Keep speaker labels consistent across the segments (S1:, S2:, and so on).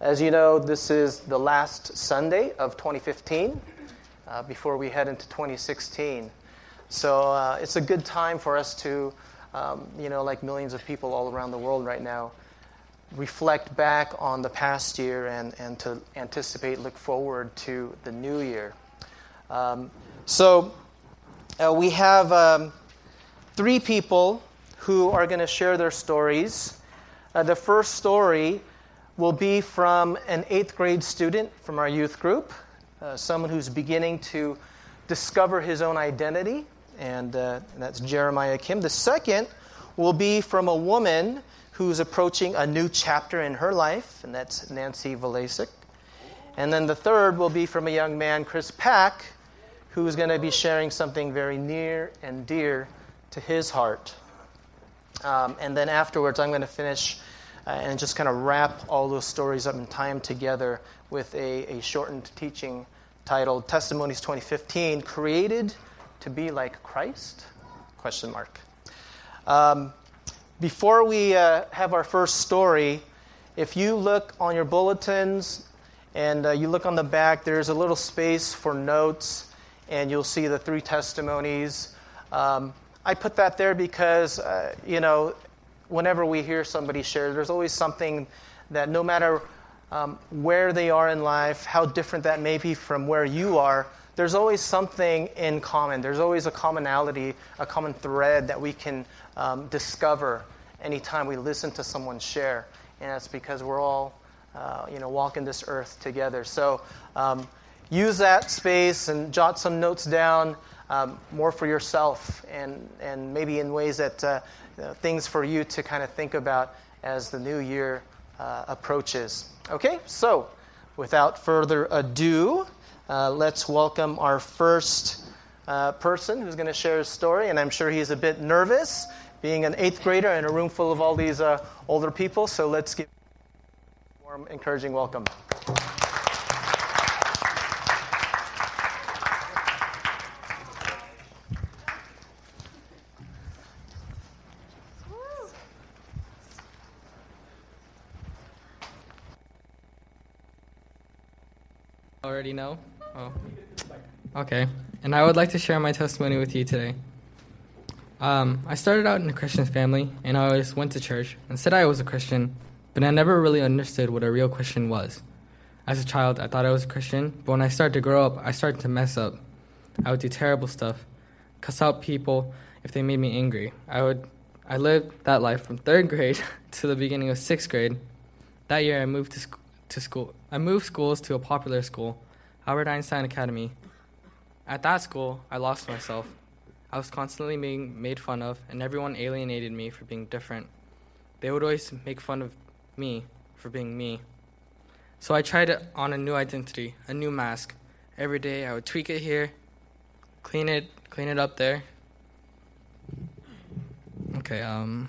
S1: As you know, this is the last Sunday of 2015 uh, before we head into 2016. So uh, it's a good time for us to, um, you know, like millions of people all around the world right now, reflect back on the past year and, and to anticipate, look forward to the new year. Um, so uh, we have um, three people who are going to share their stories. Uh, the first story will be from an eighth grade student from our youth group, uh, someone who's beginning to discover his own identity, and, uh, and that's Jeremiah Kim. The second will be from a woman who's approaching a new chapter in her life, and that's Nancy Valasic. And then the third will be from a young man, Chris Pack, who is going to be sharing something very near and dear to his heart. Um, and then afterwards, I'm going to finish uh, and just kind of wrap all those stories up tie them together with a, a shortened teaching titled Testimonies 2015 Created to Be Like Christ? Question mark. Um, before we uh, have our first story, if you look on your bulletins and uh, you look on the back, there's a little space for notes, and you'll see the three testimonies. Um, I put that there because, uh, you know, whenever we hear somebody share, there's always something that no matter um, where they are in life, how different that may be from where you are, there's always something in common. There's always a commonality, a common thread that we can um, discover anytime we listen to someone share. And that's because we're all, uh, you know, walking this earth together. So um, use that space and jot some notes down um, more for yourself and, and maybe in ways that uh, uh, things for you to kind of think about as the new year uh, approaches. Okay, so without further ado, uh, let's welcome our first uh, person who's going to share his story. And I'm sure he's a bit nervous being an eighth grader in a room full of all these uh, older people. So let's give him a warm, encouraging welcome.
S2: Already know? Oh. Okay. And I would like to share my testimony with you today. Um, I started out in a Christian family, and I always went to church and said I was a Christian, but I never really understood what a real Christian was. As a child, I thought I was a Christian, but when I started to grow up, I started to mess up. I would do terrible stuff, cuss out people if they made me angry. I would I lived that life from third grade to the beginning of sixth grade. That year, I moved to, sc- to school. I moved schools to a popular school, Albert Einstein Academy. At that school, I lost myself. I was constantly being made fun of, and everyone alienated me for being different. They would always make fun of me for being me. So I tried on a new identity, a new mask. Every day I would tweak it here, clean it, clean it up there. Okay, um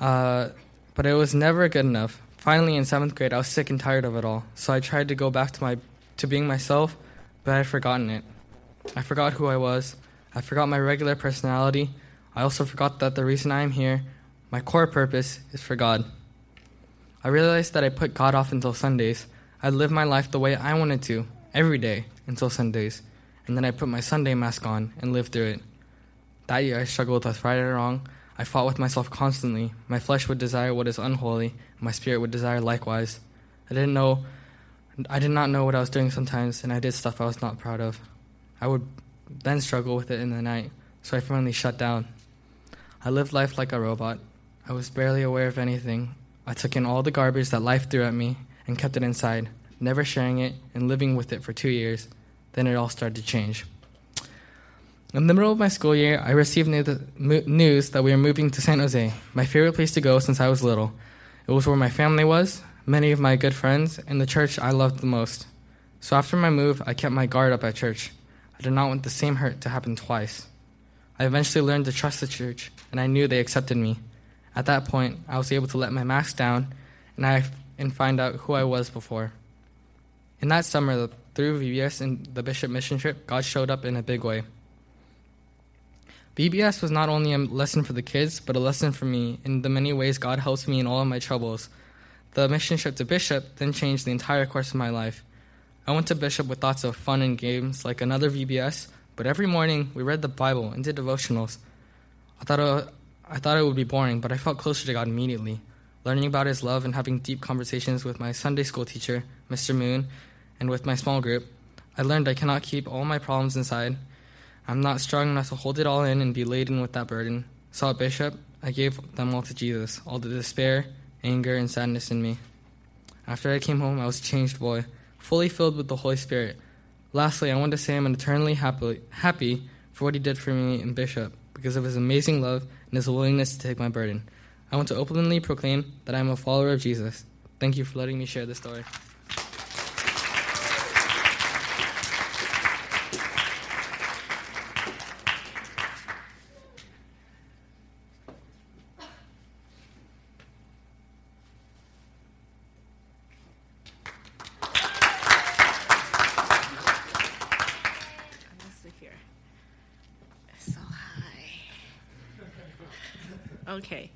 S2: uh but it was never good enough. Finally, in seventh grade, I was sick and tired of it all, so I tried to go back to my to being myself, but I'd forgotten it. I forgot who I was. I forgot my regular personality. I also forgot that the reason I am here, my core purpose, is for God. I realized that I put God off until Sundays. I lived my life the way I wanted to, every day, until Sundays. And then I put my Sunday mask on and lived through it. That year, I struggled with right or wrong. I fought with myself constantly. My flesh would desire what is unholy, my spirit would desire likewise. I didn't know, I did not know what I was doing sometimes, and I did stuff I was not proud of. I would then struggle with it in the night, so I finally shut down. I lived life like a robot. I was barely aware of anything. I took in all the garbage that life threw at me and kept it inside, never sharing it and living with it for two years. Then it all started to change. In the middle of my school year, I received news that we were moving to San Jose, my favorite place to go since I was little. It was where my family was, many of my good friends, and the church I loved the most. So after my move, I kept my guard up at church. I did not want the same hurt to happen twice. I eventually learned to trust the church, and I knew they accepted me. At that point, I was able to let my mask down and I and find out who I was before. In that summer, through VBS and the Bishop mission trip, God showed up in a big way. VBS was not only a lesson for the kids, but a lesson for me in the many ways God helps me in all of my troubles. The missionship to Bishop then changed the entire course of my life. I went to Bishop with thoughts of fun and games like another VBS, but every morning we read the Bible and did devotionals. I thought, it, I thought it would be boring, but I felt closer to God immediately, learning about His love and having deep conversations with my Sunday school teacher, Mr. Moon, and with my small group. I learned I cannot keep all my problems inside. I'm not strong enough to hold it all in and be laden with that burden. So at Bishop, I gave them all to Jesus, all the despair, anger, and sadness in me. After I came home, I was a changed boy, fully filled with the Holy Spirit. Lastly, I want to say I'm eternally happy, happy for what He did for me in Bishop because of His amazing love and His willingness to take my burden. I want to openly proclaim that I am a follower of Jesus. Thank you for letting me share this story.
S3: Let's see here. It's so high. Okay.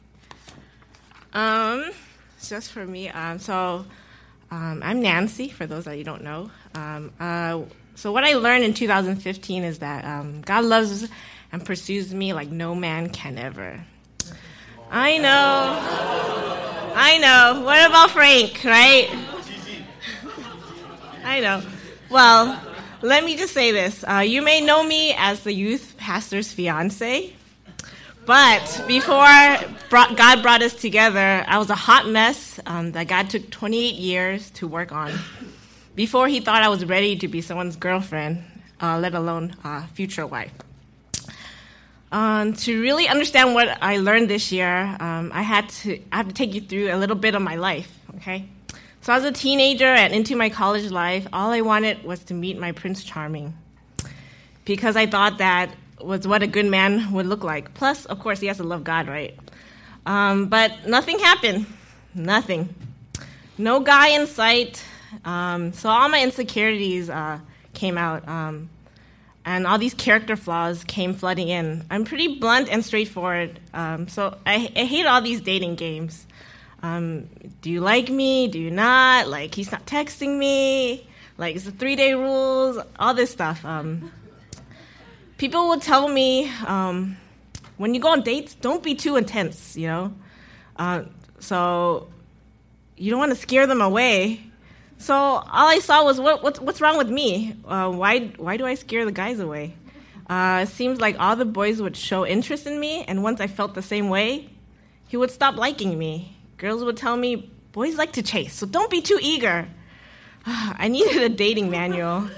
S3: Um, just for me. Um, so um, I'm Nancy. For those that you don't know. Um, uh, so what I learned in 2015 is that um, God loves and pursues me like no man can ever. I know. I know. What about Frank, right? I know. Well, let me just say this. Uh, you may know me as the youth pastor's fiance, but before brought, God brought us together, I was a hot mess um, that God took 28 years to work on. Before he thought I was ready to be someone's girlfriend, uh, let alone uh, future wife. Um, to really understand what I learned this year, um, I had to I have to take you through a little bit of my life. Okay, so as a teenager and into my college life, all I wanted was to meet my Prince Charming, because I thought that was what a good man would look like. Plus, of course, he has to love God, right? Um, but nothing happened. Nothing. No guy in sight. Um, so all my insecurities uh, came out. Um, and all these character flaws came flooding in. I'm pretty blunt and straightforward, um, so I, I, hate all these dating games. Um, do you like me? Do you not? Like, he's not texting me. Like, it's the three day rules, all this stuff. People will tell me um, when you go on dates, don't be too intense, you know? Uh, so you don't want to scare them away. So all I saw was what, what what's wrong with me? Uh, why why do I scare the guys away? Uh, it seems like all the boys would show interest in me, and once I felt the same way, he would stop liking me. Girls would tell me boys like to chase, so don't be too eager. I needed a dating manual,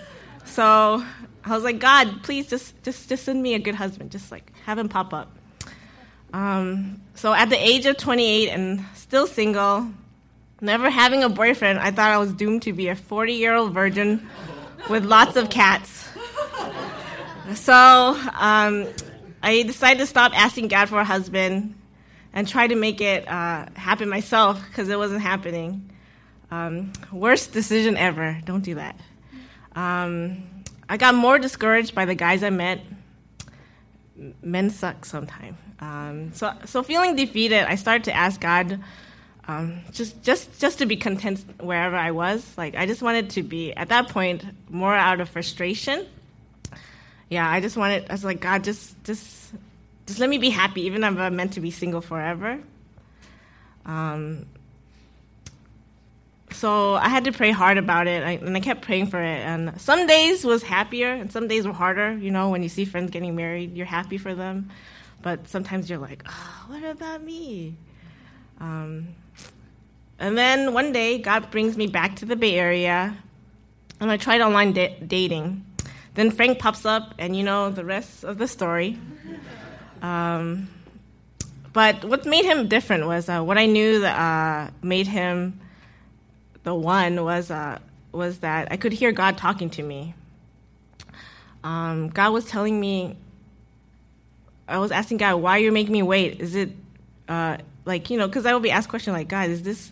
S3: so I was like, God, please just just just send me a good husband, just like have him pop up. Um, so at the age of 28 and still single, Never having a boyfriend, I thought I was doomed to be a 40 year old virgin with lots of cats. So um, I decided to stop asking God for a husband and try to make it uh, happen myself because it wasn't happening. Um, worst decision ever. Don't do that. Um, I got more discouraged by the guys I met. Men suck sometimes. Um, so, so feeling defeated, I started to ask God um, just just just to be content wherever I was. Like I just wanted to be at that point more out of frustration. Yeah, I just wanted. I was like, God, just just just let me be happy, even if I'm meant to be single forever. Um, so I had to pray hard about it, and I kept praying for it. And some days was happier, and some days were harder. You know, when you see friends getting married, you're happy for them, but sometimes you're like, oh, what about me? Um, and then one day, God brings me back to the Bay Area, and I tried online da- dating. Then Frank pops up, and you know the rest of the story. Um, but what made him different was uh, what I knew that uh, made him the one was uh, was that I could hear God talking to me. Um, God was telling me. I was asking God, "Why are you making me wait? Is it uh, like you know?" Because I will be asked question like, "God, is this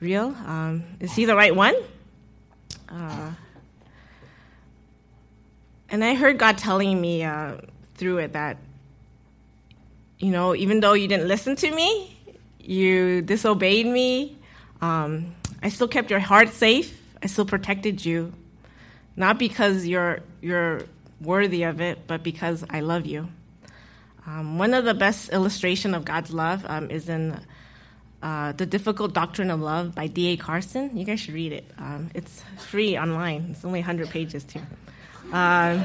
S3: real? Um, is he the right one?" Uh, and I heard God telling me uh, through it that, you know, even though you didn't listen to me, you disobeyed me, Um, I still kept your heart safe. I still protected you, not because you're you're worthy of it, but because I love you. Um, one of the best illustration of God's love um, is in uh, The Difficult Doctrine of Love by D.A. Carson. You guys should read it. Um, it's free online. It's only 100 pages, too. Uh,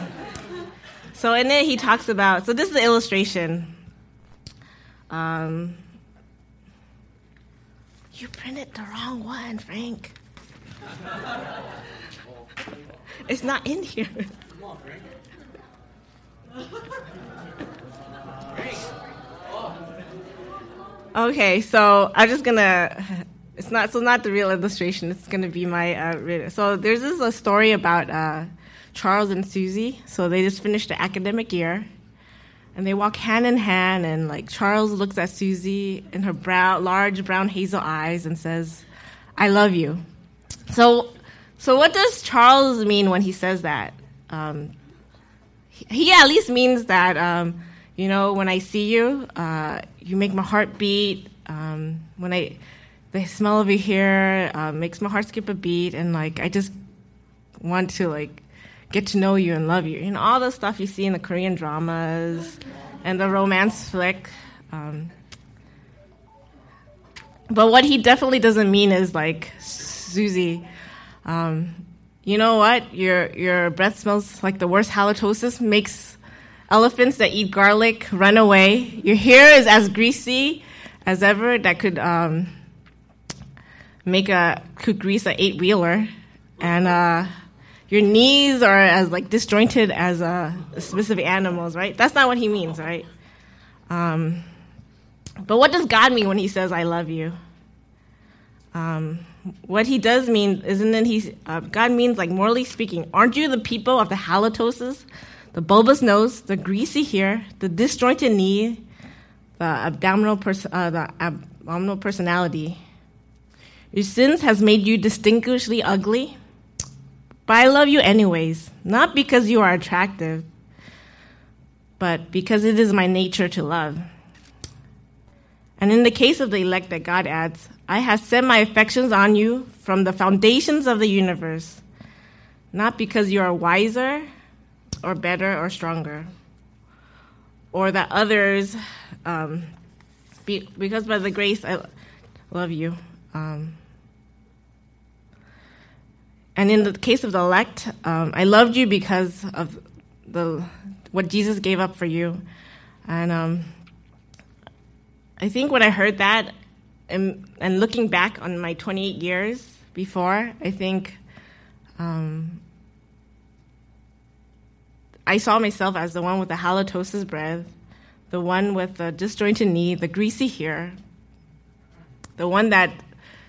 S3: so in it, he talks about, so this is the illustration. Um, you printed the wrong one, Frank. it's not in here. Come on, Frank. Okay, so I'm just gonna. It's not so not the real illustration. It's gonna be my. Uh, so there's this a story about uh, Charles and Susie. So they just finished the academic year, and they walk hand in hand. And like Charles looks at Susie in her brown, large brown hazel eyes and says, "I love you." So, so what does Charles mean when he says that? Um, he, he at least means that. Um, you know, when I see you, uh, you make my heart beat. Um, when I, the smell of your hair uh, makes my heart skip a beat, and like I just want to like get to know you and love you. You know, all the stuff you see in the Korean dramas and the romance flick. Um, but what he definitely doesn't mean is like Susie. Um, you know what? Your your breath smells like the worst halitosis. Makes elephants that eat garlic run away. Your hair is as greasy as ever that could um, make a could grease an eight wheeler, and uh, your knees are as like disjointed as uh, specific animals. Right? That's not what he means, right? Um, but what does God mean when He says "I love you"? Um, what He does mean isn't it? He uh, God means like morally speaking, aren't you the people of the halitosis? the bulbous nose, the greasy hair, the disjointed knee, the abdominal, pers- uh, the abdominal personality. Your sins has made you distinguishedly ugly, but I love you anyways, not because you are attractive, but because it is my nature to love. And in the case of the elect that God adds, I have set my affections on you from the foundations of the universe, not because you are wiser or better or stronger, or that others, um, be, because by the grace I love you. Um, and in the case of the elect, um, I loved you because of the what Jesus gave up for you, and um, I think when I heard that, and, and, looking back on my 28 years before, I think um, I saw myself as the one with the halitosis breath, the one with the disjointed knee, the greasy hair, the one that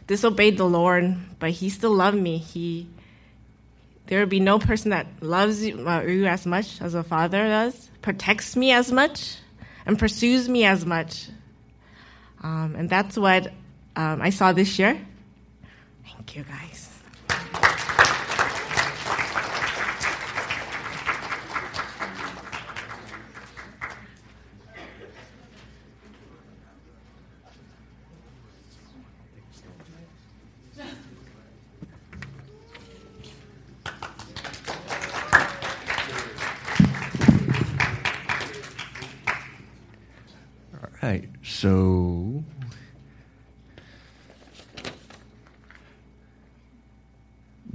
S3: disobeyed the Lord, but He still loved me. He there would be no person that loves you, uh, you as much as a father does, protects me as much, and pursues me as much. Um, and that's what um, I saw this year. Thank you, guys.
S4: So,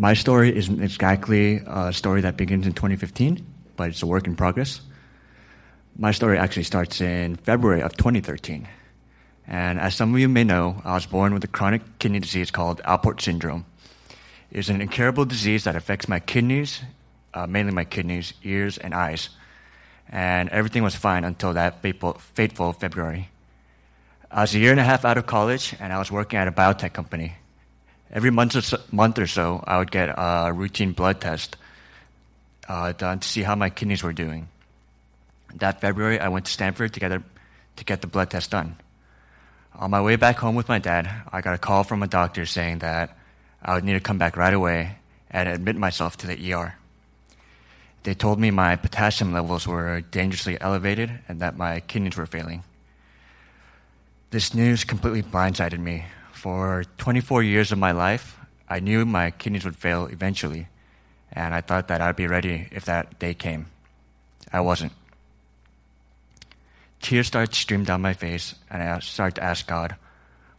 S4: my story isn't exactly a story that begins in 2015, but it's a work in progress. My story actually starts in February of 2013. And as some of you may know, I was born with a chronic kidney disease called Alport syndrome. It's an incurable disease that affects my kidneys, uh, mainly my kidneys, ears, and eyes. And everything was fine until that fateful, fateful February. I was a year and a half out of college, and I was working at a biotech company. Every month or so, month or so I would get a routine blood test uh, done to see how my kidneys were doing. That February, I went to Stanford to get, a, to get the blood test done. On my way back home with my dad, I got a call from a doctor saying that I would need to come back right away and admit myself to the ER. They told me my potassium levels were dangerously elevated and that my kidneys were failing. This news completely blindsided me. For 24 years of my life, I knew my kidneys would fail eventually, and I thought that I'd be ready if that day came. I wasn't. Tears started to stream down my face, and I started to ask God,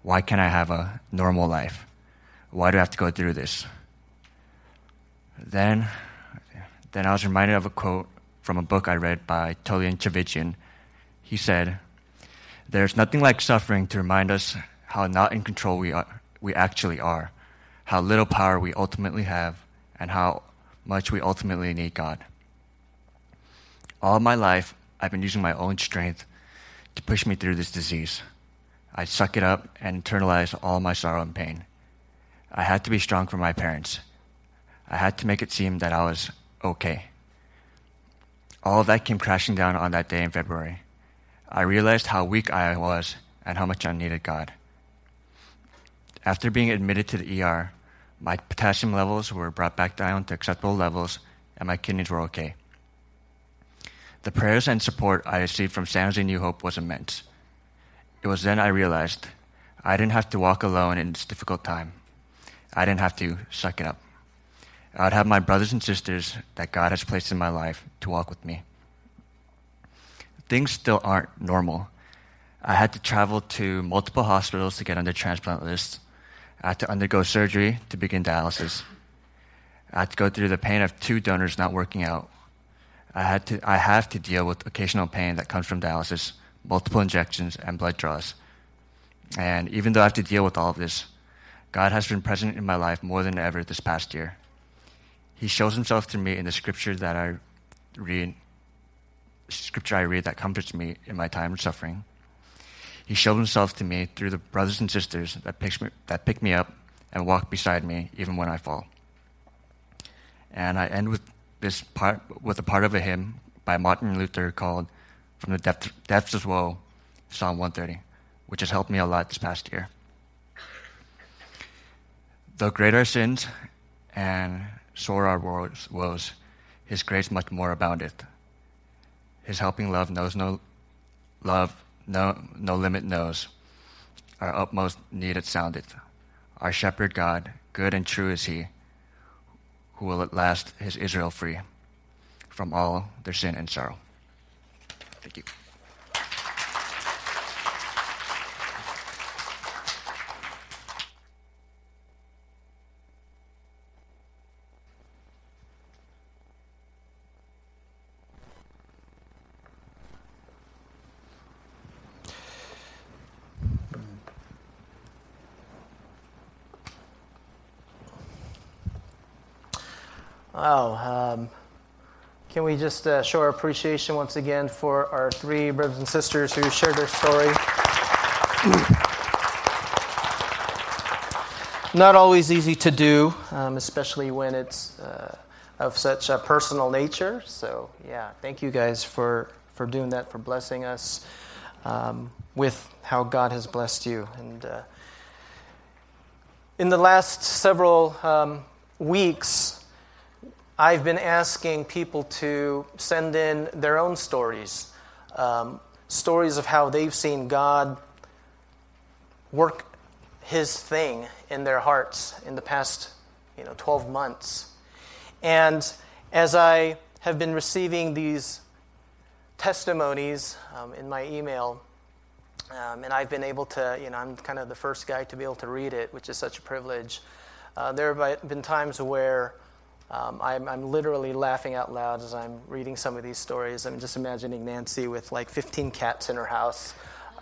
S4: why can't I have a normal life? Why do I have to go through this? Then, then I was reminded of a quote from a book I read by Tullian Tchividjian. He said, There's nothing like suffering to remind us how not in control we, are, we actually are, how little power we ultimately have, and how much we ultimately need God. All my life, I've been using my own strength to push me through this disease. I suck it up and internalize all my sorrow and pain. I had to be strong for my parents. I had to make it seem that I was okay. All of that came crashing down on that day in February. I realized how weak I was and how much I needed God. After being admitted to the ER, my potassium levels were brought back down to acceptable levels and my kidneys were okay. The prayers and support I received from San Jose New Hope was immense. It was then I realized I didn't have to walk alone in this difficult time. I didn't have to suck it up. I would have my brothers and sisters that God has placed in my life to walk with me. Things still aren't normal. I had to travel to multiple hospitals to get on the transplant list. I had to undergo surgery to begin dialysis. I had to go through the pain of two donors not working out. I, had to, I have to deal with occasional pain that comes from dialysis, multiple injections, and blood draws. And even though I have to deal with all of this, God has been present in my life more than ever this past year. He shows himself to me in the scripture that I read, scripture I read that comforts me in my time of suffering. He showed himself to me through the brothers and sisters that pick me, that pick me up and walk beside me even when I fall. And I end with this part with a part of a hymn by Martin Luther called "From the Depth, Depths of Woe," Psalm 130, which has helped me a lot this past year. Though great our sins and sore our woes, His grace much more aboundeth. His helping love knows no love, no, no limit knows. Our utmost need it soundeth. Our shepherd God, good and true is He, who will at last His Israel free from all their sin and sorrow. Thank you.
S1: Wow. Um, can we just uh, show our appreciation once again for our three brothers and sisters who shared their story? Not always easy to do, um, especially when it's uh, of such a personal nature. So, yeah, thank you guys for, for doing that, for blessing us um, with how God has blessed you. And uh, in the last several um, weeks, I've been asking people to send in their own stories, um, stories of how they've seen God work His thing in their hearts in the past, you know, 12 months. And as I have been receiving these testimonies um, in my email, um, and I've been able to, you know, I'm kind of the first guy to be able to read it, which is such a privilege. Uh, there have been times where um, I'm, I'm, literally laughing out loud as I'm reading some of these stories. I'm just imagining Nancy with like 15 cats in her house,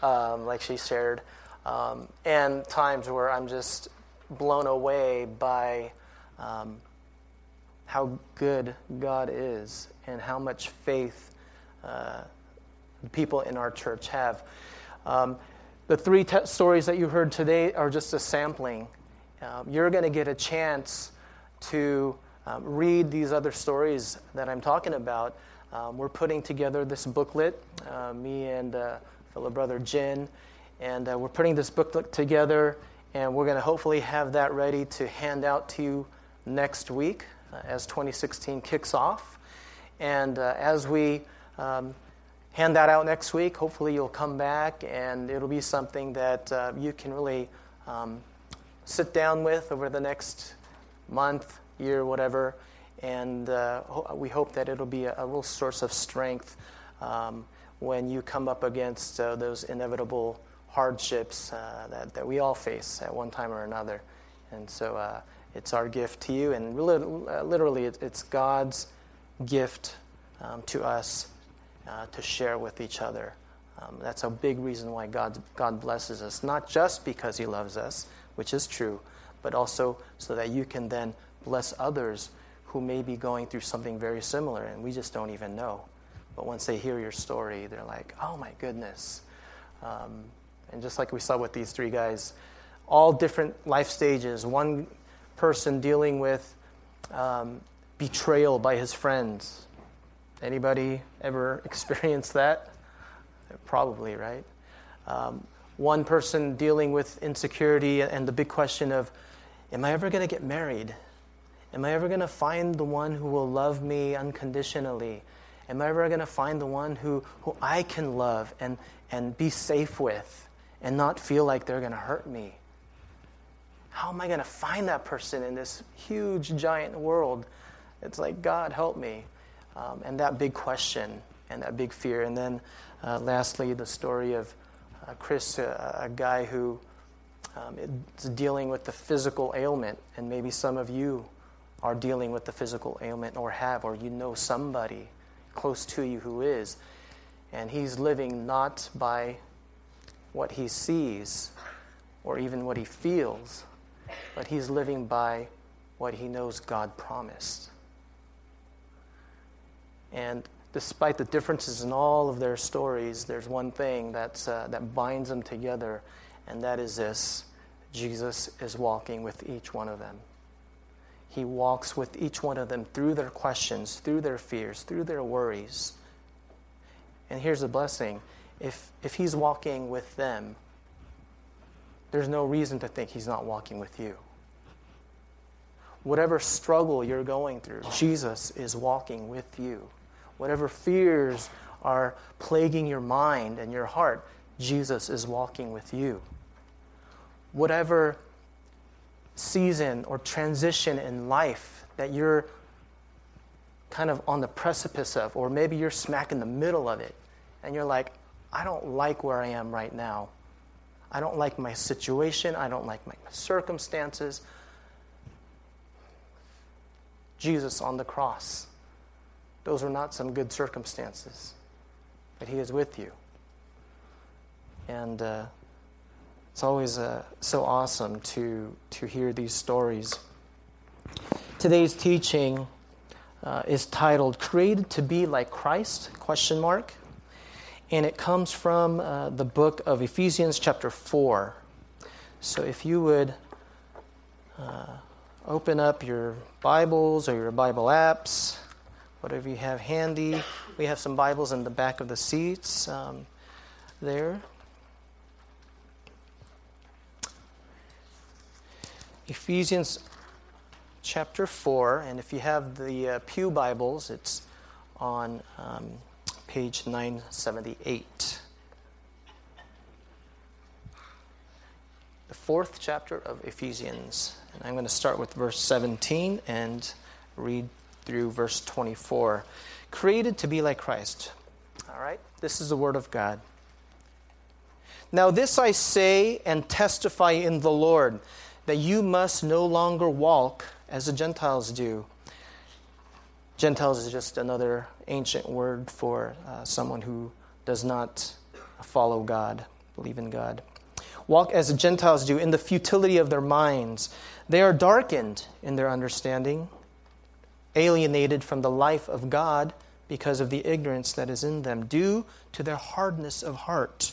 S1: um, like she shared, um, and times where I'm just blown away by um, how good God is and how much faith uh, people in our church have. Um, the three stories that you heard today are just a sampling. Um, you're going to get a chance to um, read these other stories that I'm talking about. Um, we're putting together this booklet, uh, me and uh, fellow brother Jin, and uh, we're putting this booklet together, and we're going to hopefully have that ready to hand out to you next week uh, as 2016 kicks off. And uh, as we um, hand that out next week, hopefully you'll come back, and it'll be something that uh, you can really um, sit down with over the next month, year, whatever. And uh, we hope that it'll be a, a real source of strength um, when you come up against uh, those inevitable hardships uh, that, that we all face at one time or another. And so uh, it's our gift to you, and really, uh, literally, it's God's gift um, to us uh, to share with each other. Um, that's a big reason why God, God blesses us, not just because He loves us, which is true, but also so that you can then bless others who may be going through something very similar, and we just don't even know. But once they hear your story, they're like, oh my goodness. Um, and just like we saw with these three guys, all different life stages. One person dealing with um, betrayal by his friends. Anybody ever experienced that? Probably, right? Um, one person dealing with insecurity and the big question of, Am I ever going to get married? Am I ever going to find the one who will love me unconditionally? Am I ever going to find the one who, who I can love and, and be safe with and not feel like they're going to hurt me? How am I going to find that person in this huge, giant world? It's like, God, help me. Um, and that big question and that big fear. And then, uh, lastly, the story of uh, Chris, uh, a guy who um, is dealing with the physical ailment, and maybe some of you are dealing with the physical ailment or have, or you know somebody close to you who is, and he's living not by what he sees or even what he feels, but he's living by what he knows God promised. And despite the differences in all of their stories, there's one thing that's, uh, that binds them together, and that is this Jesus is walking with each one of them. He walks with each one of them through their questions, through their fears, through their worries. And here's the blessing if, if He's walking with them, there's no reason to think He's not walking with you. Whatever struggle you're going through, Jesus is walking with you. Whatever fears are plaguing your mind and your heart, Jesus is walking with you. Whatever season or transition in life that you're kind of on the precipice of, or maybe you're smack in the middle of it, and you're like, I don't like where I am right now. I don't like my situation. I don't like my circumstances. Jesus on the cross. Those are not some good circumstances, but He is with you. And uh, it's always uh, so awesome to, to hear these stories. Today's teaching uh, is titled "Created to Be Like Christ?" question mark, and it comes from uh, the book of Ephesians, chapter four. So, if you would uh, open up your Bibles or your Bible apps, whatever you have handy. We have some Bibles in the back of the seats um, there. Ephesians chapter 4, and if you have the uh, Pew Bibles, it's on um, page 978. The fourth chapter of Ephesians. And I'm going to start with verse 17 and read through verse 24. Created to be like Christ. All right? This is the Word of God. Now, this I say and testify in the Lord, that you must no longer walk as the Gentiles do. Gentiles is just another ancient word for uh, someone who does not follow God, believe in God. Walk as the Gentiles do in the futility of their minds they are darkened in their understanding, alienated from the life of God because of the ignorance that is in them, due to their hardness of heart.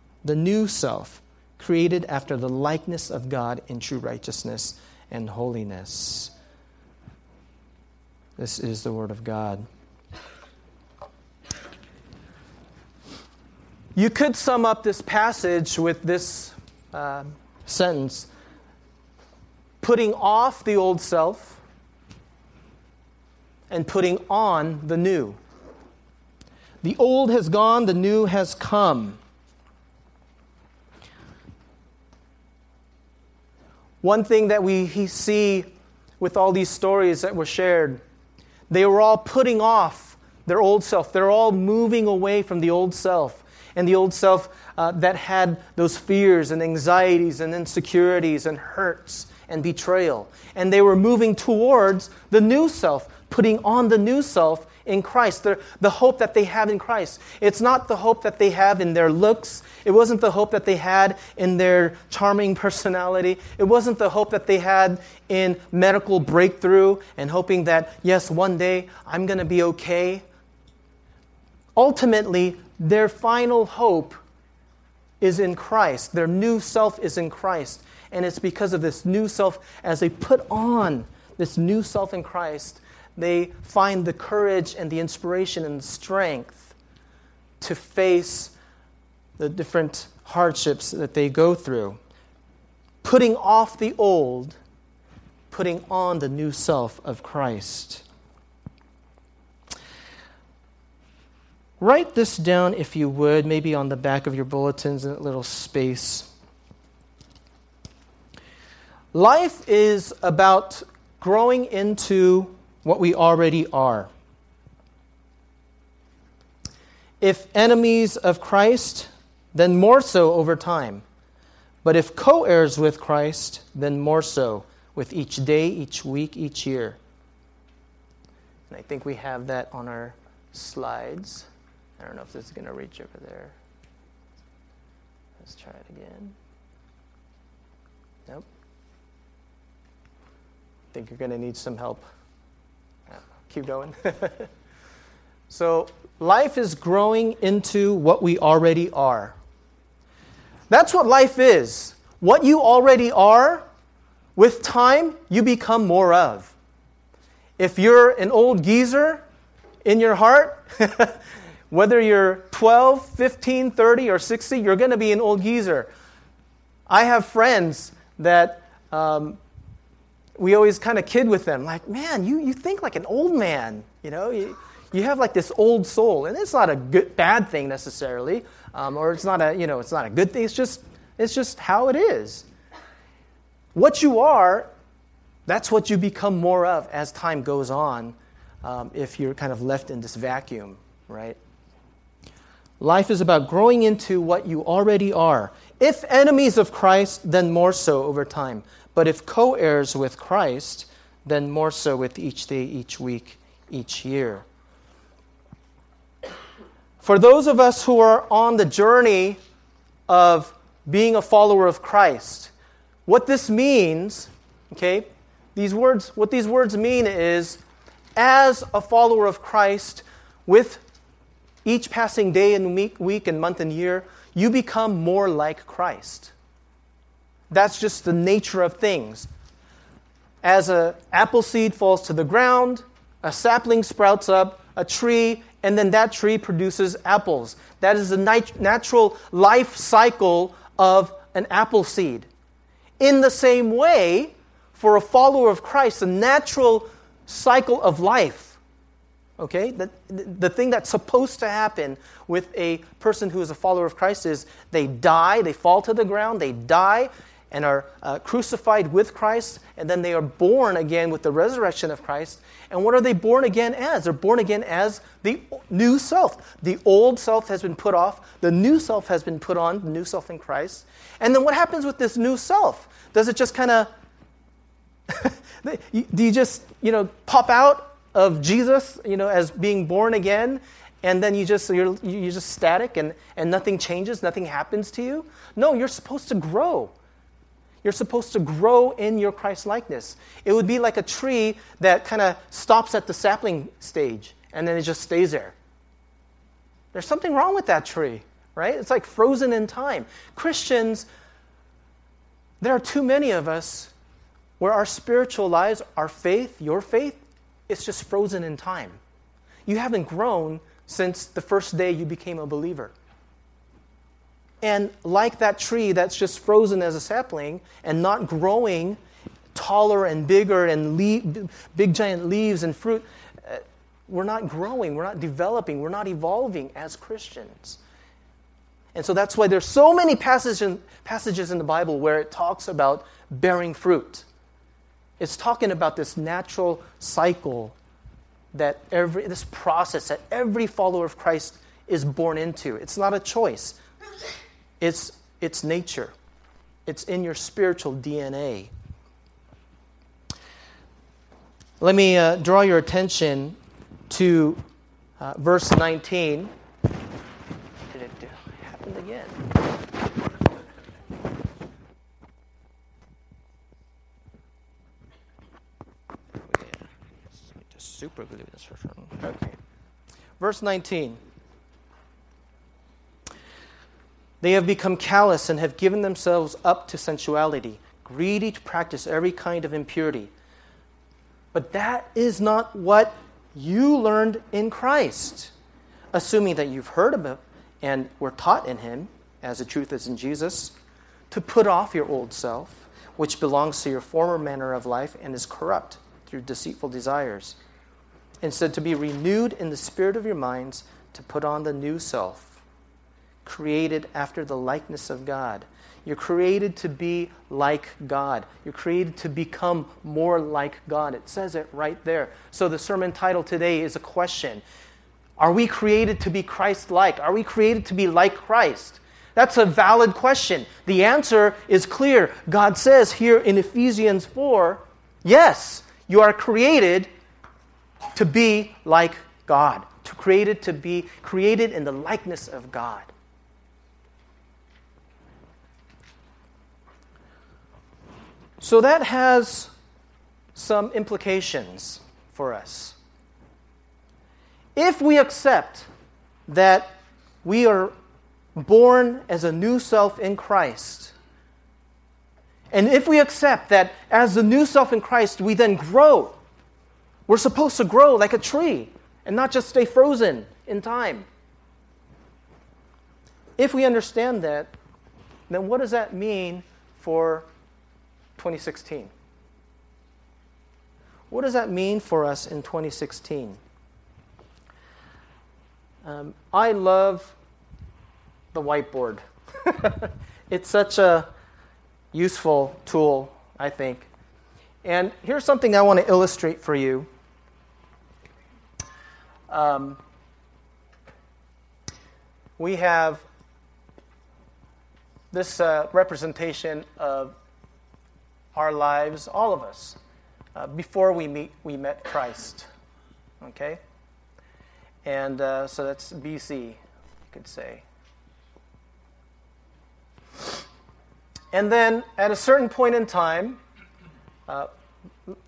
S1: the new self, created after the likeness of God in true righteousness and holiness. This is the Word of God. You could sum up this passage with this uh, sentence putting off the old self and putting on the new. The old has gone, the new has come. One thing that we see with all these stories that were shared, they were all putting off their old self. They're all moving away from the old self and the old self uh, that had those fears and anxieties and insecurities and hurts and betrayal. And they were moving towards the new self, putting on the new self in Christ, the, the hope that they have in Christ. It's not the hope that they have in their looks. It wasn't the hope that they had in their charming personality. It wasn't the hope that they had in medical breakthrough and hoping that, yes, one day I'm going to be okay. Ultimately, their final hope is in Christ. Their new self is in Christ. And it's because of this new self, as they put on this new self in Christ, they find the courage and the inspiration and the strength to face the different hardships that they go through. Putting off the old, putting on the new self of Christ. Write this down if you would, maybe on the back of your bulletins in a little space. Life is about growing into what we already are. If enemies of Christ, then more so over time. But if co heirs with Christ, then more so with each day, each week, each year. And I think we have that on our slides. I don't know if this is going to reach over there. Let's try it again. Nope. I Think you're going to need some help. Keep going. so, life is growing into what we already are. That's what life is. What you already are, with time, you become more of. If you're an old geezer in your heart, Whether you're 12, 15, 30, or 60, you're going to be an old geezer. I have friends that um, we always kind of kid with them, like, man, you, you think like an old man, you know? You, you have like this old soul, and it's not a good, bad thing necessarily, um, or it's not a, you know, it's not a good thing. It's just, it's just how it is. What you are, that's what you become more of as time goes on. Um, if you're kind of left in this vacuum, right? Life is about growing into what you already are. If enemies of Christ, then more so over time. But if co heirs with Christ, then more so with each day, each week, each year. For those of us who are on the journey of being a follower of Christ, what this means, okay, these words, what these words mean is as a follower of Christ with each passing day and week, week and month and year, you become more like Christ. That's just the nature of things. As an apple seed falls to the ground, a sapling sprouts up, a tree, and then that tree produces apples. That is the nat- natural life cycle of an apple seed. In the same way, for a follower of Christ, the natural cycle of life Okay? The, the thing that's supposed to happen with a person who is a follower of Christ is they die, they fall to the ground, they die and are uh, crucified with Christ, and then they are born again with the resurrection of Christ. And what are they born again as? They're born again as the new self. The old self has been put off, the new self has been put on, the new self in Christ. And then what happens with this new self? Does it just kind of. do you just, you know, pop out of Jesus, you know, as being born again, and then you just you're you're just static and and nothing changes, nothing happens to you. No, you're supposed to grow. You're supposed to grow in your Christ likeness. It would be like a tree that kind of stops at the sapling stage and then it just stays there. There's something wrong with that tree, right? It's like frozen in time. Christians There are too many of us where our spiritual lives, our faith, your faith, it's just frozen in time. You haven't grown since the first day you became a believer. And like that tree that's just frozen as a sapling and not growing taller and bigger and le- big giant leaves and fruit, uh, we're not growing, we're not developing, we're not evolving as Christians. And so that's why there's so many passages in, passages in the Bible where it talks about bearing fruit. It's talking about this natural cycle that every this process that every follower of Christ is born into. It's not a choice. It's it's nature. It's in your spiritual DNA. Let me uh, draw your attention to uh, verse 19. Did it happen again? super glue this for Okay. Verse 19. They have become callous and have given themselves up to sensuality, greedy to practice every kind of impurity. But that is not what you learned in Christ, assuming that you've heard about and were taught in Him, as the truth is in Jesus, to put off your old self, which belongs to your former manner of life and is corrupt through deceitful desires. Instead, to be renewed in the spirit of your minds, to put on the new self, created after the likeness of God. You're created to be like God. You're created to become more like God. It says it right there. So, the sermon title today is a question Are we created to be Christ like? Are we created to be like Christ? That's a valid question. The answer is clear. God says here in Ephesians 4 yes, you are created to be like God, to created to be created in the likeness of God. So that has some implications for us. If we accept that we are born as a new self in Christ, and if we accept that as the new self in Christ, we then grow we're supposed to grow like a tree and not just stay frozen in time. If we understand that, then what does that mean for 2016? What does that mean for us in 2016? Um, I love the whiteboard. it's such a useful tool, I think. And here's something I want to illustrate for you. Um, we have this uh, representation of our lives, all of us, uh, before we meet we met Christ. Okay, and uh, so that's BC, you could say. And then at a certain point in time, uh,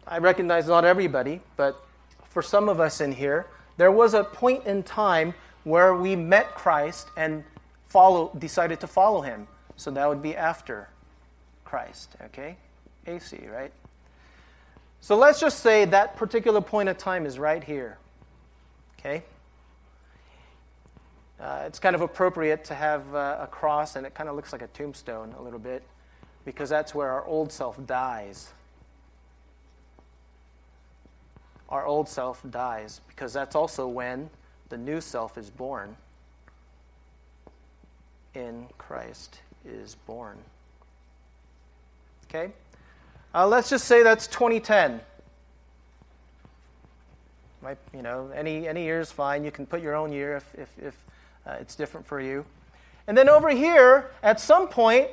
S1: I recognize not everybody, but for some of us in here, there was a point in time where we met Christ and follow, decided to follow him. So that would be after Christ, okay? AC, right? So let's just say that particular point of time is right here, okay? Uh, it's kind of appropriate to have uh, a cross, and it kind of looks like a tombstone a little bit, because that's where our old self dies our old self dies because that's also when the new self is born in Christ is born. Okay? Uh, let's just say that's 2010. Might, you know, any, any year is fine. You can put your own year if, if, if uh, it's different for you. And then over here, at some point,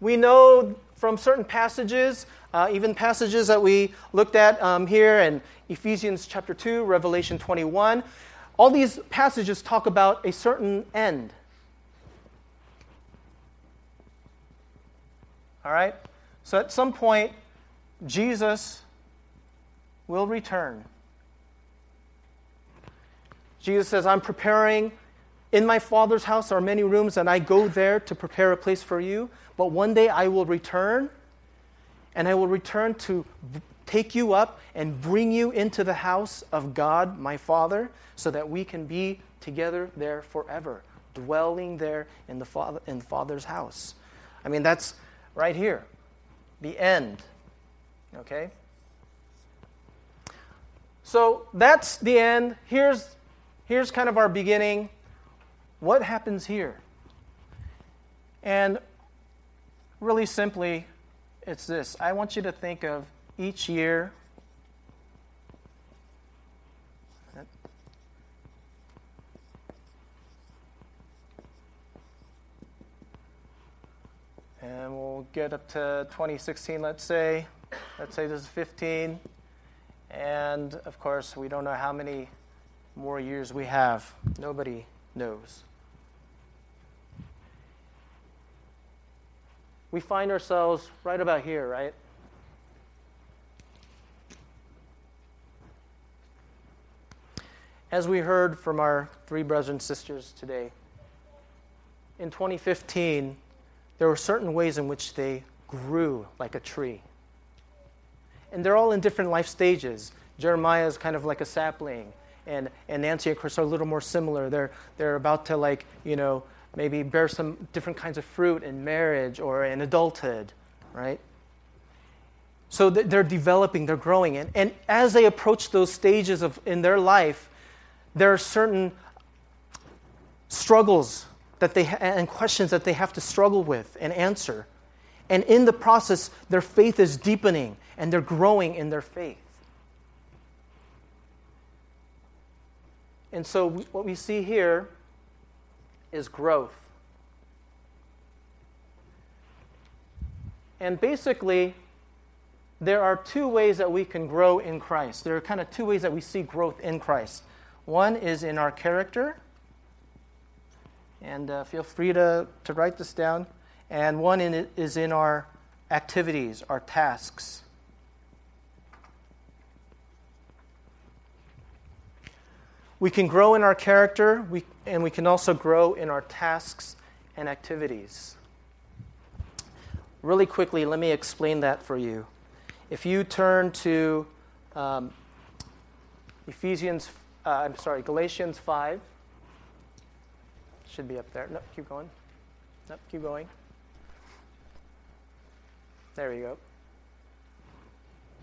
S1: we know from certain passages, uh, even passages that we looked at um, here in Ephesians chapter 2, Revelation 21. All these passages talk about a certain end. All right? So at some point, Jesus will return. Jesus says, I'm preparing. In my Father's house are many rooms, and I go there to prepare a place for you. But one day I will return and I will return to take you up and bring you into the house of God, my Father, so that we can be together there forever, dwelling there in the, Father, in the Father's house. I mean, that's right here, the end. Okay? So that's the end. Here's, here's kind of our beginning. What happens here? And really simply, it's this I want you to think of each year. And we'll get up to 2016, let's say. Let's say this is 15. And of course, we don't know how many more years we have. Nobody knows. We find ourselves right about here, right? As we heard from our three brothers and sisters today, in 2015, there were certain ways in which they grew like a tree and they're all in different life stages. Jeremiah is kind of like a sapling, and, and Nancy and Chris are a little more similar. They're, they're about to, like, you know, maybe bear some different kinds of fruit in marriage or in adulthood, right? So they're developing, they're growing. And, and as they approach those stages of, in their life, there are certain struggles that they ha- and questions that they have to struggle with and answer. And in the process, their faith is deepening and they're growing in their faith. And so, what we see here is growth. And basically, there are two ways that we can grow in Christ. There are kind of two ways that we see growth in Christ. One is in our character, and uh, feel free to, to write this down. And one in is in our activities, our tasks. We can grow in our character, we, and we can also grow in our tasks and activities. Really quickly, let me explain that for you. If you turn to um, Ephesians, uh, I'm sorry, Galatians 5, should be up there. Nope, keep going. Nope, keep going. There you go.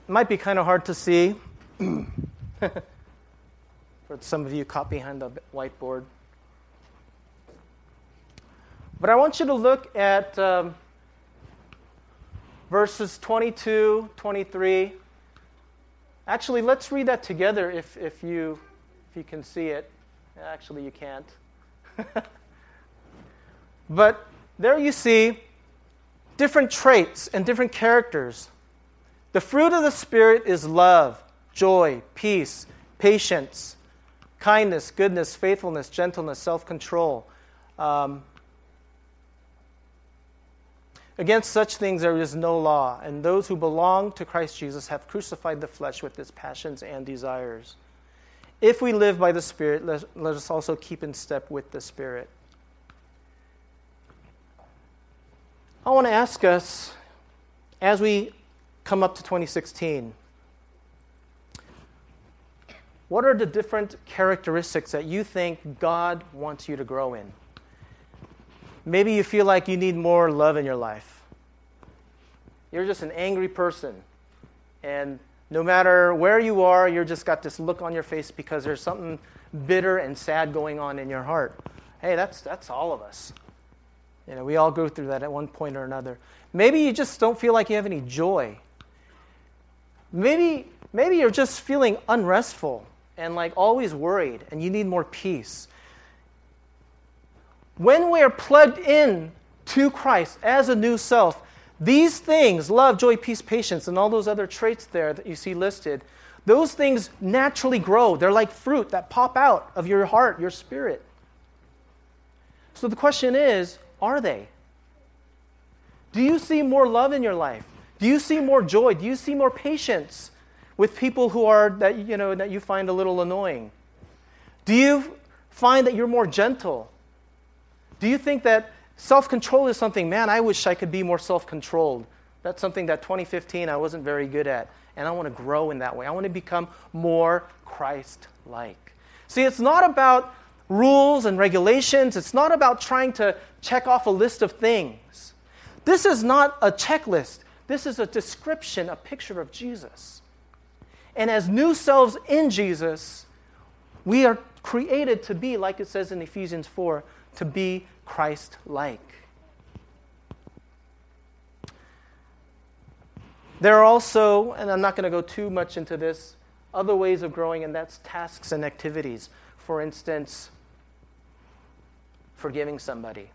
S1: Might be kind of hard to see. for some of you caught behind the whiteboard. But I want you to look at um, verses 22, 23. Actually, let's read that together if, if, you, if you can see it. Actually, you can't. but there you see different traits and different characters. The fruit of the Spirit is love, joy, peace, patience kindness, goodness, faithfulness, gentleness, self control. Um, against such things there is no law, and those who belong to Christ Jesus have crucified the flesh with its passions and desires. If we live by the Spirit, let, let us also keep in step with the Spirit. I want to ask us, as we come up to 2016, what are the different characteristics that you think God wants you to grow in? Maybe you feel like you need more love in your life. You're just an angry person. And no matter where you are, you're just got this look on your face because there's something bitter and sad going on in your heart. Hey, that's, that's all of us. You know, we all go through that at one point or another. Maybe you just don't feel like you have any joy. Maybe, maybe you're just feeling unrestful and like always worried and you need more peace. When we are plugged in to Christ as a new self, these things love, joy, peace, patience, and all those other traits there that you see listed those things naturally grow. They're like fruit that pop out of your heart, your spirit. So the question is are they? Do you see more love in your life? Do you see more joy? Do you see more patience? with people who are that you know that you find a little annoying? Do you find that you're more gentle? Do you think that self-control is something, man, I wish I could be more self-controlled? That's something that 2015 I wasn't very good at. And I want to grow in that way. I want to become more Christ like. See, it's not about rules and regulations, it's not about trying to check off a list of things. This is not a checklist, this is a description, a picture of Jesus. And as new selves in Jesus, we are created to be, like it says in Ephesians 4, to be Christ like. There are also, and I'm not going to go too much into this, other ways of growing, and that's tasks and activities. For instance, forgiving somebody.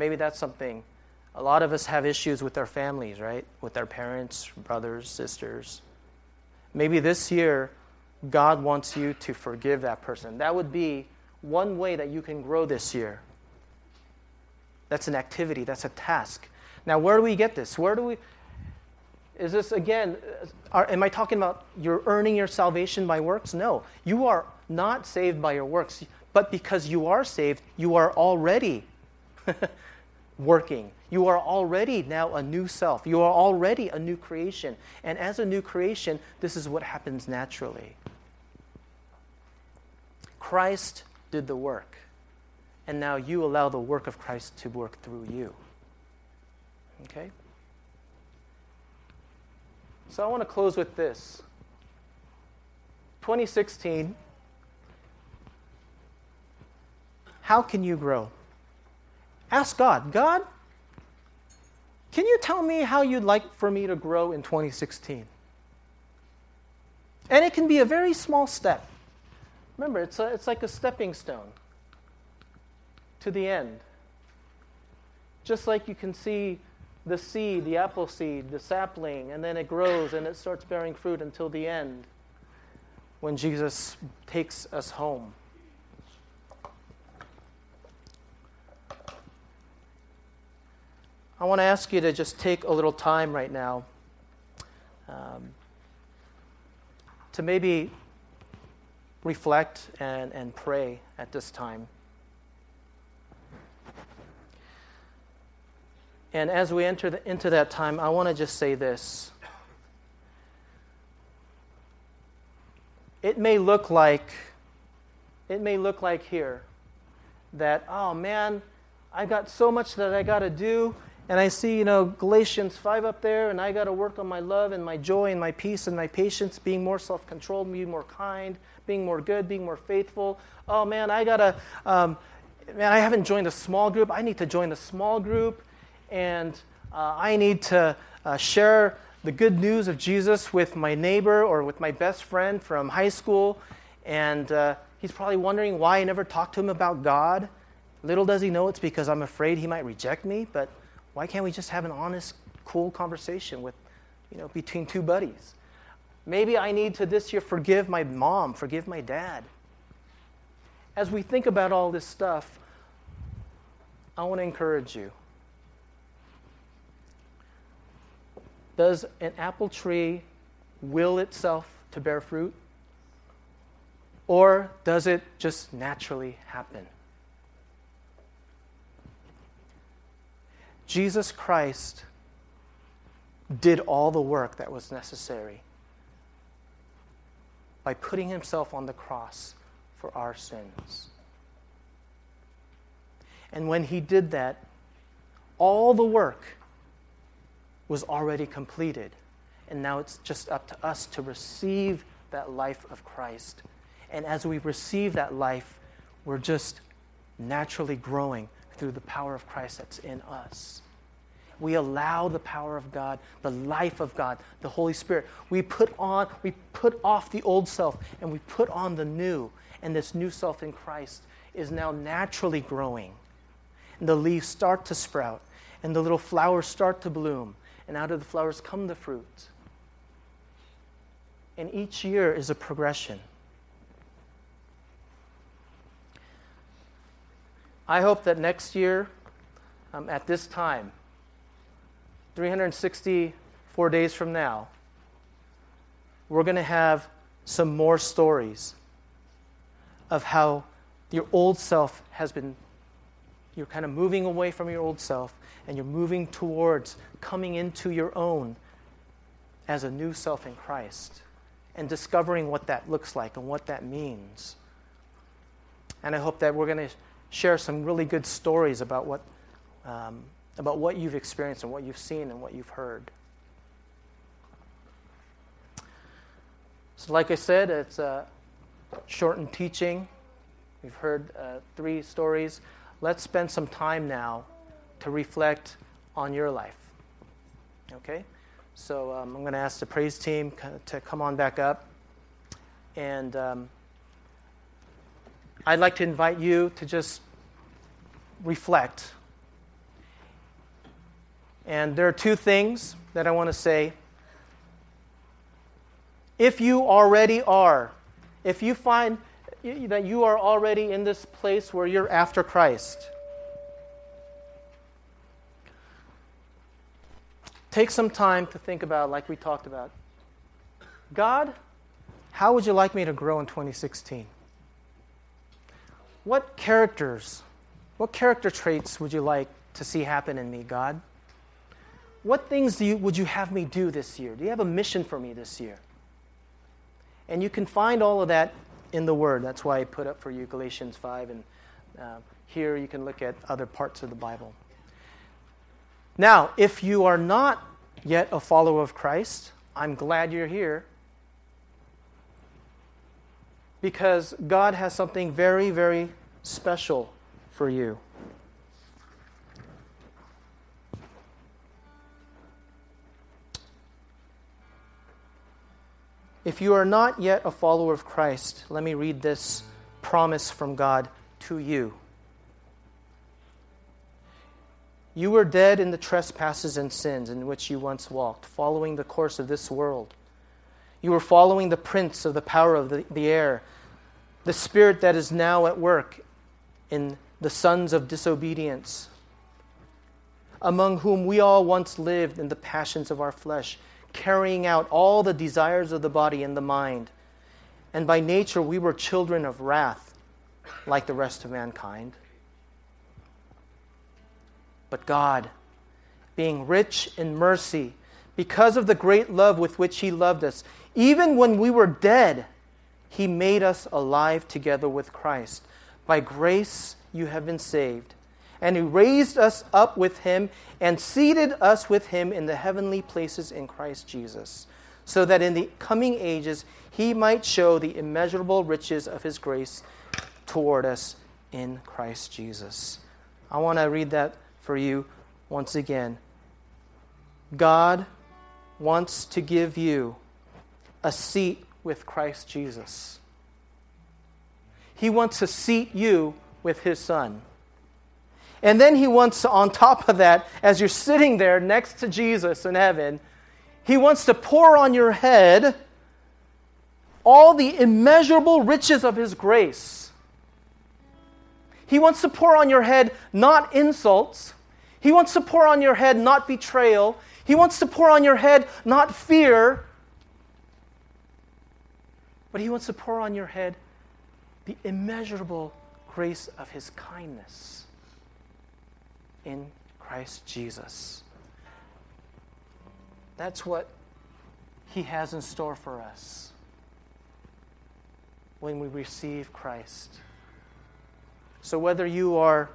S1: Maybe that's something. A lot of us have issues with our families, right? With our parents, brothers, sisters. Maybe this year, God wants you to forgive that person. That would be one way that you can grow this year. That's an activity, that's a task. Now, where do we get this? Where do we. Is this, again, are, am I talking about you're earning your salvation by works? No. You are not saved by your works, but because you are saved, you are already working. You are already now a new self. You are already a new creation. And as a new creation, this is what happens naturally. Christ did the work, and now you allow the work of Christ to work through you. Okay? So I want to close with this. 2016, how can you grow? Ask God, God, can you tell me how you'd like for me to grow in 2016? And it can be a very small step. Remember, it's, a, it's like a stepping stone to the end. Just like you can see the seed, the apple seed, the sapling, and then it grows and it starts bearing fruit until the end when Jesus takes us home. I want to ask you to just take a little time right now um, to maybe reflect and, and pray at this time. And as we enter the, into that time, I want to just say this. It may look like, it may look like here that, oh man, I got so much that I got to do. And I see, you know, Galatians 5 up there, and I got to work on my love and my joy and my peace and my patience, being more self controlled, being more kind, being more good, being more faithful. Oh man, I got to, um, man, I haven't joined a small group. I need to join the small group and uh, I need to uh, share the good news of Jesus with my neighbor or with my best friend from high school. And uh, he's probably wondering why I never talked to him about God. Little does he know it's because I'm afraid he might reject me. But why can't we just have an honest, cool conversation with, you know, between two buddies? Maybe I need to this year forgive my mom, forgive my dad. As we think about all this stuff, I want to encourage you. Does an apple tree will itself to bear fruit? Or does it just naturally happen? Jesus Christ did all the work that was necessary by putting himself on the cross for our sins. And when he did that, all the work was already completed. And now it's just up to us to receive that life of Christ. And as we receive that life, we're just naturally growing through the power of Christ that's in us. We allow the power of God, the life of God, the Holy Spirit. We put on, we put off the old self and we put on the new. And this new self in Christ is now naturally growing. And the leaves start to sprout and the little flowers start to bloom and out of the flowers come the fruit. And each year is a progression. I hope that next year, um, at this time, 364 days from now, we're going to have some more stories of how your old self has been you're kind of moving away from your old self and you're moving towards coming into your own as a new self in Christ and discovering what that looks like and what that means. And I hope that we're going to share some really good stories about what, um, about what you've experienced and what you've seen and what you've heard. So, like I said, it's a shortened teaching. We've heard uh, three stories. Let's spend some time now to reflect on your life. Okay? So um, I'm going to ask the praise team to come on back up. And um, I'd like to invite you to just reflect. And there are two things that I want to say. If you already are, if you find that you are already in this place where you're after Christ, take some time to think about, like we talked about. God, how would you like me to grow in 2016? What characters, what character traits would you like to see happen in me, God? What things do you, would you have me do this year? Do you have a mission for me this year? And you can find all of that in the Word. That's why I put up for you Galatians 5, and uh, here you can look at other parts of the Bible. Now, if you are not yet a follower of Christ, I'm glad you're here because God has something very, very special for you. If you are not yet a follower of Christ, let me read this promise from God to you. You were dead in the trespasses and sins in which you once walked, following the course of this world. You were following the prince of the power of the, the air, the spirit that is now at work in the sons of disobedience, among whom we all once lived in the passions of our flesh carrying out all the desires of the body and the mind. And by nature, we were children of wrath, like the rest of mankind. But God, being rich in mercy, because of the great love with which He loved us, even when we were dead, He made us alive together with Christ. By grace, you have been saved and he raised us up with him and seated us with him in the heavenly places in Christ Jesus, so that in the coming ages he might show the immeasurable riches of his grace toward us in Christ Jesus. I want to read that for you once again. God wants to give you a seat with Christ Jesus. He wants to seat you with his son. And then he wants on top of that, as you're sitting there next to Jesus in heaven, he wants to pour on your head all the immeasurable riches of his grace. He wants to pour on your head not insults. He wants to pour on your head not betrayal. He wants to pour on your head not fear. But he wants to pour on your head the immeasurable grace of his kindness in Christ Jesus. That's what He has in store for us when we receive Christ. So, whether you are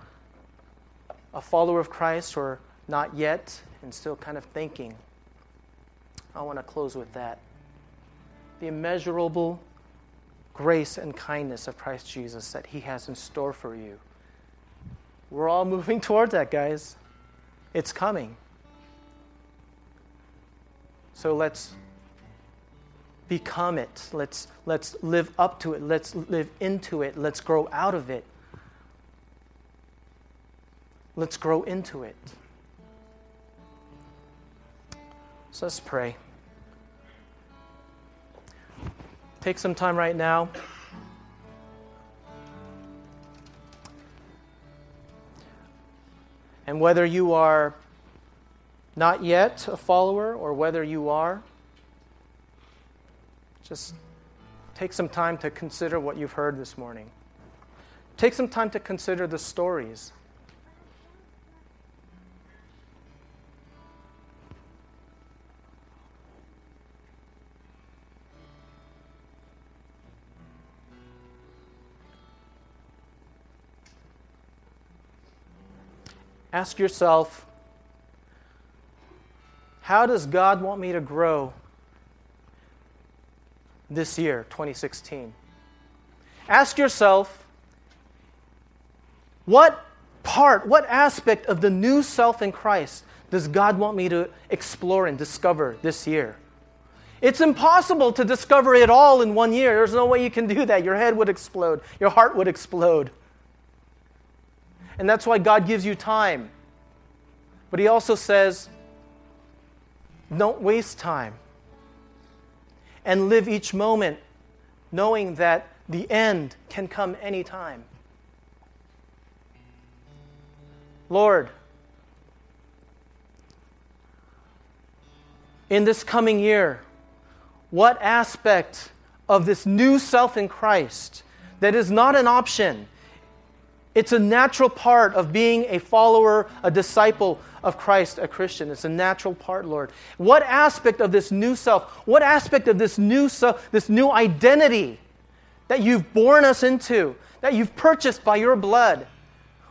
S1: a follower of Christ or not yet and still kind of thinking, I want to close with that. The immeasurable grace and kindness of Christ Jesus that He has in store for you. We're all moving towards that, guys. It's coming. So let's become it. Let's, let's live up to it. Let's live into it. Let's grow out of it. Let's grow into it. So let's pray. Take some time right now. And whether you are not yet a follower or whether you are, just take some time to consider what you've heard this morning. Take some time to consider the stories Ask yourself, how does God want me to grow this year, 2016? Ask yourself, what part, what aspect of the new self in Christ does God want me to explore and discover this year? It's impossible to discover it all in one year. There's no way you can do that. Your head would explode, your heart would explode. And that's why God gives you time. But He also says, don't waste time. And live each moment knowing that the end can come anytime. Lord, in this coming year, what aspect of this new self in Christ that is not an option, it's a natural part of being a follower, a disciple of Christ, a Christian. It's a natural part, Lord. What aspect of this new self, what aspect of this new self, this new identity that you've born us into, that you've purchased by your blood,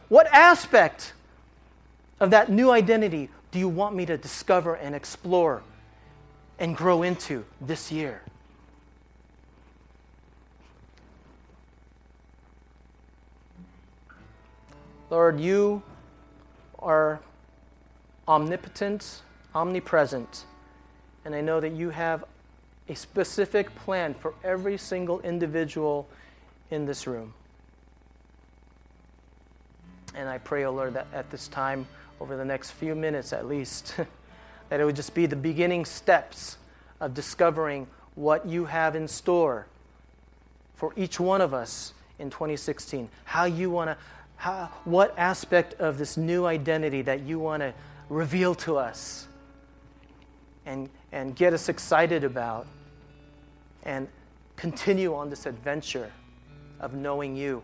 S1: what aspect of that new identity do you want me to discover and explore and grow into this year? Lord, you are omnipotent, omnipresent, and I know that you have a specific plan for every single individual in this room. And I pray, O oh Lord, that at this time, over the next few minutes at least, that it would just be the beginning steps of discovering what you have in store for each one of us in 2016. How you want to how, what aspect of this new identity that you want to reveal to us and, and get us excited about and continue on this adventure of knowing you,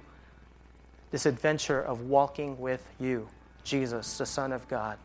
S1: this adventure of walking with you, Jesus, the Son of God.